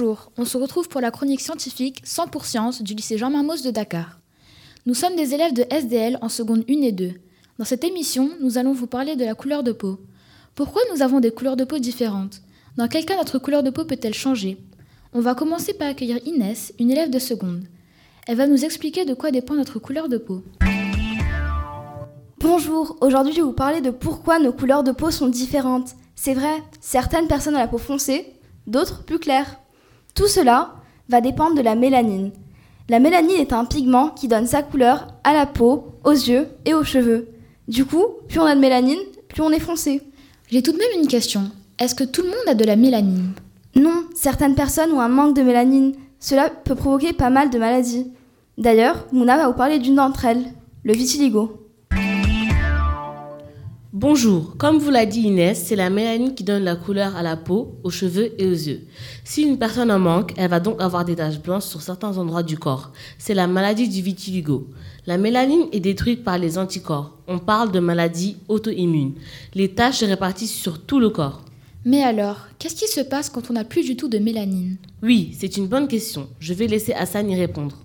on se retrouve pour la chronique scientifique 100 pour sciences du lycée Jean Marmos de Dakar. Nous sommes des élèves de SDL en seconde 1 et 2. Dans cette émission, nous allons vous parler de la couleur de peau. Pourquoi nous avons des couleurs de peau différentes? Dans quel cas notre couleur de peau peut-elle changer? On va commencer par accueillir Inès, une élève de seconde. Elle va nous expliquer de quoi dépend notre couleur de peau. Bonjour, aujourd'hui je vais vous parler de pourquoi nos couleurs de peau sont différentes. C'est vrai, certaines personnes ont la peau foncée, d'autres plus claire. Tout cela va dépendre de la mélanine. La mélanine est un pigment qui donne sa couleur à la peau, aux yeux et aux cheveux. Du coup, plus on a de mélanine, plus on est foncé. J'ai tout de même une question. Est-ce que tout le monde a de la mélanine? Non, certaines personnes ont un manque de mélanine. Cela peut provoquer pas mal de maladies. D'ailleurs, Mouna va vous parler d'une d'entre elles, le vitiligo. Bonjour, comme vous l'a dit Inès, c'est la mélanine qui donne la couleur à la peau, aux cheveux et aux yeux. Si une personne en manque, elle va donc avoir des taches blanches sur certains endroits du corps. C'est la maladie du vitiligo. La mélanine est détruite par les anticorps. On parle de maladie auto-immune. Les taches se répartissent sur tout le corps. Mais alors, qu'est-ce qui se passe quand on n'a plus du tout de mélanine? Oui, c'est une bonne question. Je vais laisser Hassan y répondre.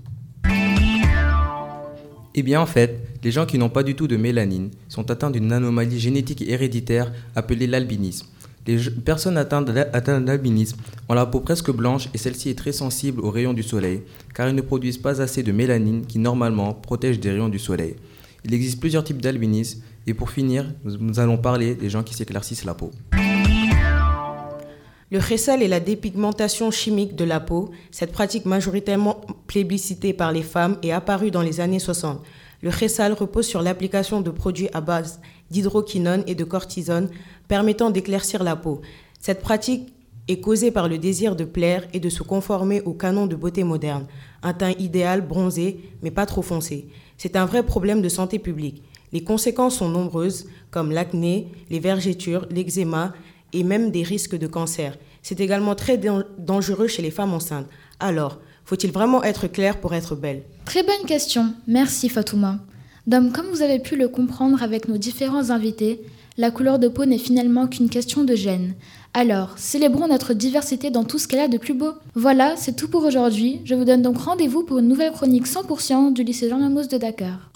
Eh bien en fait, les gens qui n'ont pas du tout de mélanine sont atteints d'une anomalie génétique héréditaire appelée l'albinisme. Les personnes atteintes d'albinisme ont la peau presque blanche et celle-ci est très sensible aux rayons du soleil car ils ne produisent pas assez de mélanine qui normalement protège des rayons du soleil. Il existe plusieurs types d'albinisme et pour finir, nous allons parler des gens qui s'éclaircissent la peau. Le récel est la dépigmentation chimique de la peau. Cette pratique majoritairement plébiscitée par les femmes est apparue dans les années 60. Le récel repose sur l'application de produits à base d'hydroquinone et de cortisone permettant d'éclaircir la peau. Cette pratique est causée par le désir de plaire et de se conformer au canon de beauté moderne. Un teint idéal, bronzé, mais pas trop foncé. C'est un vrai problème de santé publique. Les conséquences sont nombreuses, comme l'acné, les vergetures, l'eczéma, et même des risques de cancer. C'est également très dangereux chez les femmes enceintes. Alors, faut-il vraiment être clair pour être belle? Très bonne question. Merci Fatouma. Donc, comme vous avez pu le comprendre avec nos différents invités, la couleur de peau n'est finalement qu'une question de gène. Alors, célébrons notre diversité dans tout ce qu'elle a de plus beau. Voilà, c'est tout pour aujourd'hui. Je vous donne donc rendez-vous pour une nouvelle chronique 100% du lycée Jean Mamos de Dakar.